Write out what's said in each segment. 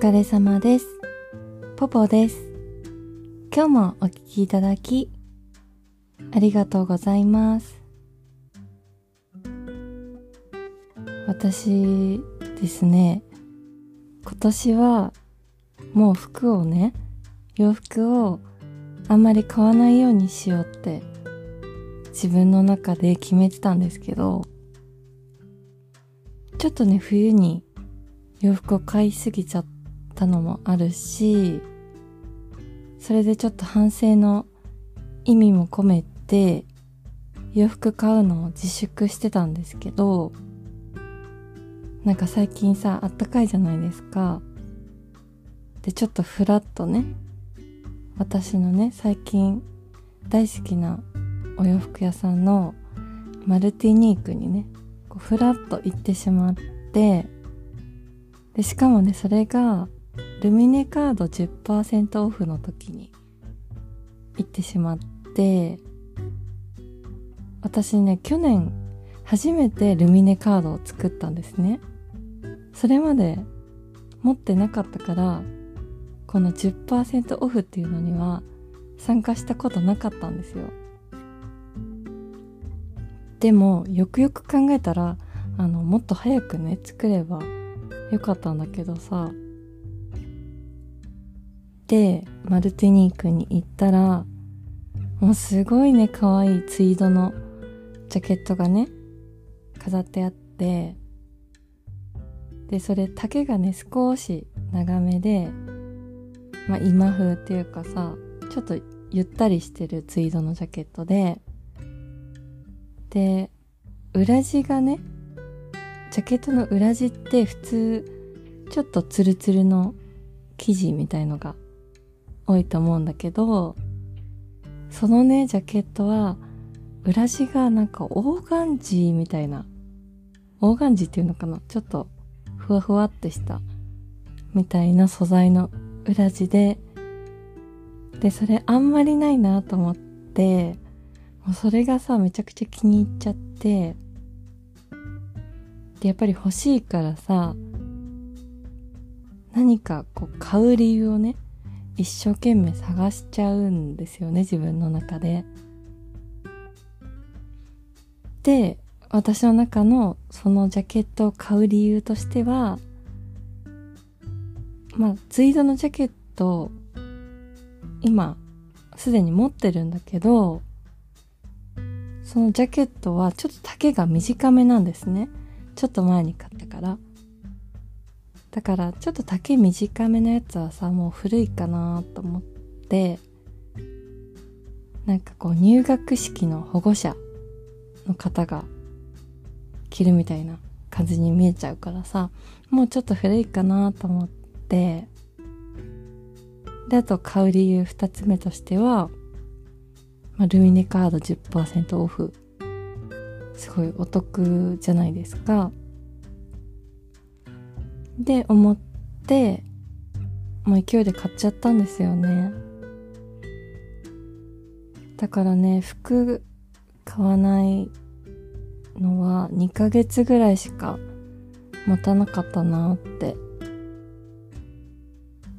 疲れ様です。ポポです。今日もお聞きいただき、ありがとうございます。私ですね、今年はもう服をね、洋服をあんまり買わないようにしようって自分の中で決めてたんですけど、ちょっとね、冬に洋服を買いすぎちゃったのもあるし、それでちょっと反省の意味も込めて、洋服買うのを自粛してたんですけど、なんか最近さ、あったかいじゃないですか。で、ちょっとフラッとね、私のね、最近大好きなお洋服屋さんのマルティニークにね、こうフラッと行ってしまって、で、しかもね、それが、ルミネカード10%オフの時に行ってしまって、私ね、去年初めてルミネカードを作ったんですね。それまで持ってなかったから、この10%オフっていうのには参加したことなかったんですよ。でも、よくよく考えたら、あの、もっと早くね、作ればよかったんだけどさ。で、マルティニークに行ったら、もうすごいね、可愛いツイードのジャケットがね、飾ってあって、で、それ丈がね、少し長めで、まあ今風っていうかさ、ちょっとゆったりしてるツイードのジャケットで、で、裏地がね、ジャケットの裏地って普通、ちょっとツルツルの生地みたいのが多いと思うんだけど、そのね、ジャケットは、裏地がなんかオーガンジーみたいな、オーガンジーっていうのかなちょっとふわふわってしたみたいな素材の裏地で、で、それあんまりないなと思って、もうそれがさ、めちゃくちゃ気に入っちゃって、で、やっぱり欲しいからさ、何かこう買う理由をね、一生懸命探しちゃうんですよね、自分の中で。で、私の中のそのジャケットを買う理由としては、まあ、ツイードのジャケット、今、すでに持ってるんだけど、そのジャケットはちょっと丈が短めなんですね。ちょっと前に買ったから。だから、ちょっと丈短めのやつはさ、もう古いかなと思って、なんかこう入学式の保護者の方が着るみたいな感じに見えちゃうからさ、もうちょっと古いかなと思って、で、あと買う理由二つ目としては、まあ、ルミネカード10%オフ。すごいお得じゃないですか。で、思って、もう勢いで買っちゃったんですよね。だからね、服買わないのは2ヶ月ぐらいしか持たなかったなって。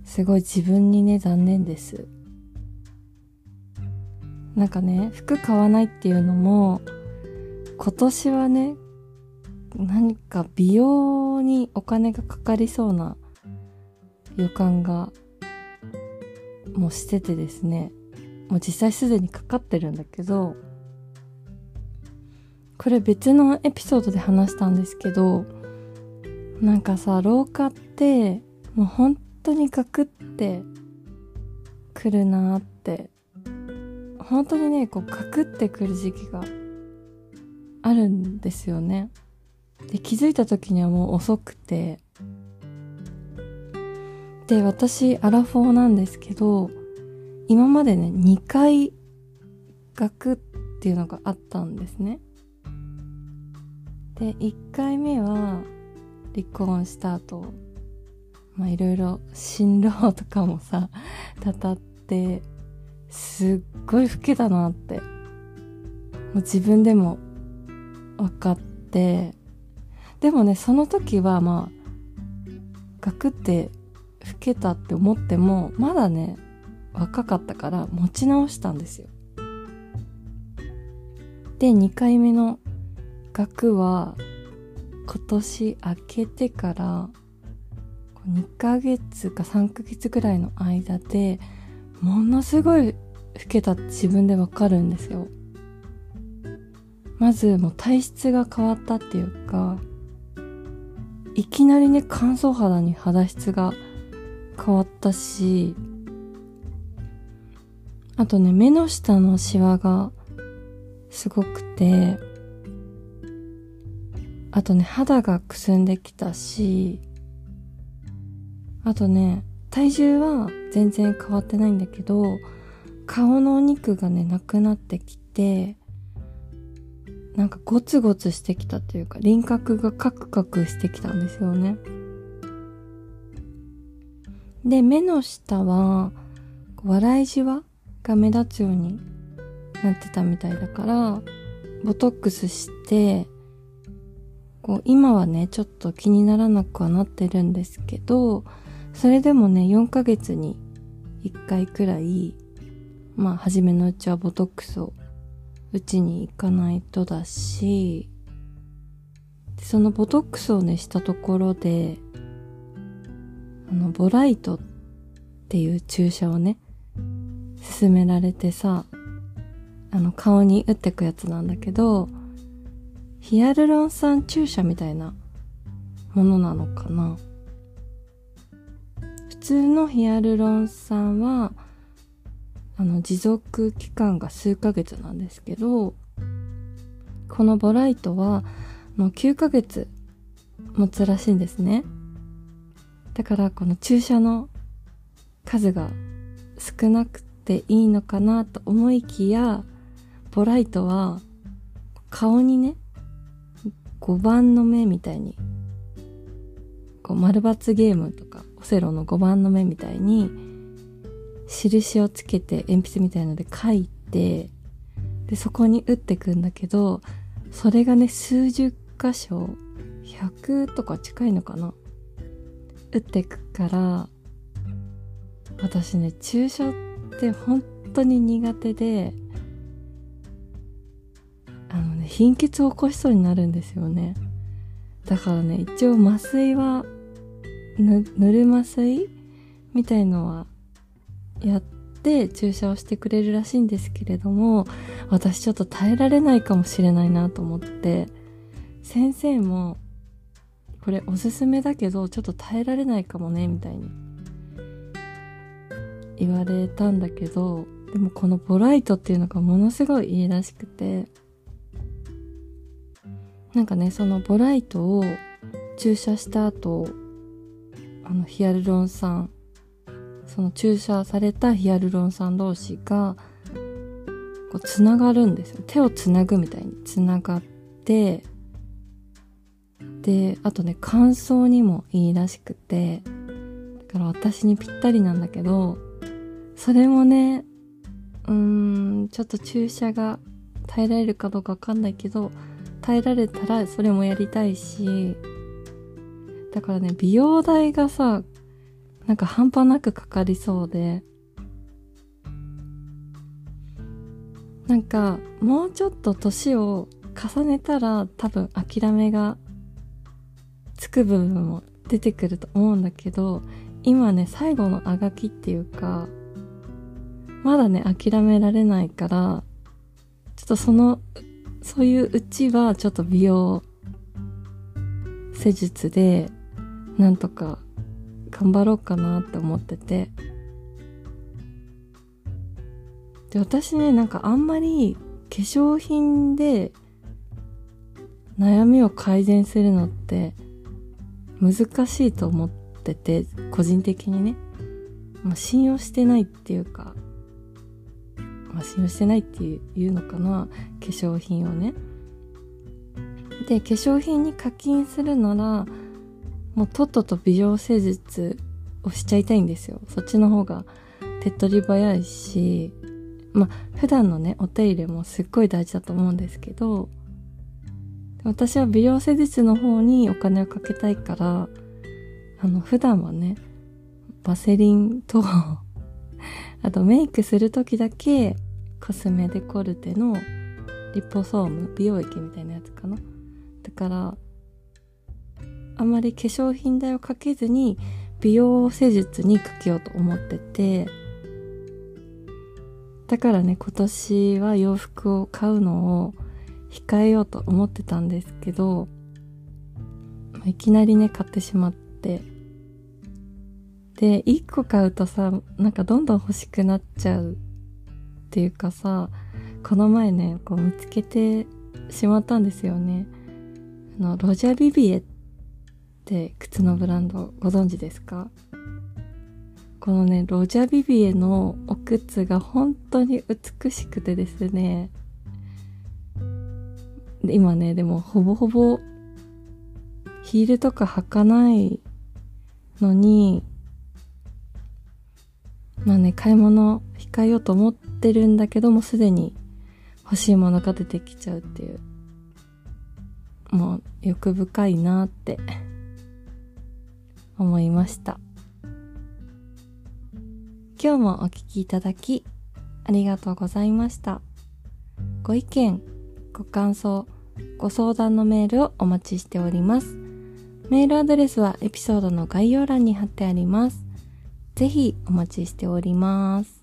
すごい自分にね、残念です。なんかね、服買わないっていうのも、今年はね、何か美容にお金がかかりそうな予感がもうしててですね、もう実際すでにかかってるんだけど、これ別のエピソードで話したんですけど、なんかさ、老化って、もう本当にガクってくるなって、本当にね、こうガクってくる時期があるんですよね。で、気づいた時にはもう遅くて、で、私、アラフォーなんですけど、今までね、2回、ガクっていうのがあったんですね。で、1回目は、離婚した後、まあいろいろ進路とかもさ、たたって、すっごい老けたなって、もう自分でも分かって、でもね、その時はまあ、ガクって老けたって思ってもまだね若かったから持ち直したんですよ。で2回目の額は今年明けてから2ヶ月か3ヶ月ぐらいの間でものすごい老けたって自分でわかるんですよ。まずもう体質が変わったっていうかいきなりね乾燥肌に肌質が変わったしあとね目の下のシワがすごくてあとね肌がくすんできたしあとね体重は全然変わってないんだけど顔のお肉がねなくなってきてなんかゴツゴツしてきたというか輪郭がカクカクしてきたんですよね。で目の下は笑いじわが目立つようになってたみたいだからボトックスしてこう今はねちょっと気にならなくはなってるんですけどそれでもね4ヶ月に1回くらいまあ初めのうちはボトックスをうちに行かないとだしそのボトックスをねしたところであのボライトっていう注射をね勧められてさあの顔に打ってくやつなんだけどヒアルロン酸注射みたいなものなのかな。普通のヒアルロン酸はあの持続期間が数ヶ月なんですけどこのボライトはもう9ヶ月持つらしいんですね。だからこの注射の数が少なくていいのかなと思いきやボライトは顔にね5番の目みたいにこう丸抜ゲームとかオセロの5番の目みたいに印をつけて鉛筆みたいので書いてでそこに打ってくんだけどそれがね数十箇所100とか近いのかな打ってくから私ね注射って本当に苦手であのね貧血を起こしそうになるんですよね。だからね一応麻酔はぬる麻酔みたいのはやって注射をしてくれるらしいんですけれども私ちょっと耐えられないかもしれないなと思って先生もこれおすすめだけどちょっと耐えられないかもねみたいに言われたんだけどでもこのボライトっていうのがものすごいいいらしくてなんかねそのボライトを注射した後あのヒアルロン酸その注射されたヒアルロン酸同士がこうつながるんですよ。手をつなぐみたいにつながってであとね乾燥にもいいらしくてだから私にぴったりなんだけどそれもねうーんちょっと注射が耐えられるかどうかわかんないけど耐えられたらそれもやりたいしだからね美容代がさなんか半端なくかかりそうで。なんかもうちょっと年を重ねたら多分諦めがつく部分も出てくると思うんだけど今ね最後のあがきっていうかまだね諦められないからちょっとそのそういううちはちょっと美容施術でなんとか頑張ろうかなって思ってて。で私ねなんかあんまり化粧品で悩みを改善するのって難しいと思ってて個人的にね、まあ、信用してないっていうか、まあ、信用してないっていうのかな化粧品をね。で化粧品に課金するならもうとっとと美容施術をしちゃいたいんですよ。そっちの方が手っ取り早いし、まあ普段のね、お手入れもすっごい大事だと思うんですけど、私は美容施術の方にお金をかけたいから、あの普段はね、バセリンと あとメイクする時だけコスメデコルテのリポソーム美容液みたいなやつかなだからあまり化粧品代をかけずに美容施術にかけようと思ってて。だからね今年は洋服を買うのを控えようと思ってたんですけどいきなりね買ってしまって。で1個買うとさなんかどんどん欲しくなっちゃうっていうかさこの前ねこう見つけてしまったんですよね。あのロジャビビエって靴のブランドご存知ですか？このねロジャビビエのお靴が本当に美しくてですね。今ねでもほぼほぼヒールとか履かないのにまあね買い物控えようと思ってるんだけどもすでに欲しいものが出てきちゃうっていうもう欲深いなって。思いました。今日もお聴きいただきありがとうございました。ご意見ご感想ご相談のメールをお待ちしております。メールアドレスはエピソードの概要欄に貼ってあります。ぜひお待ちしております。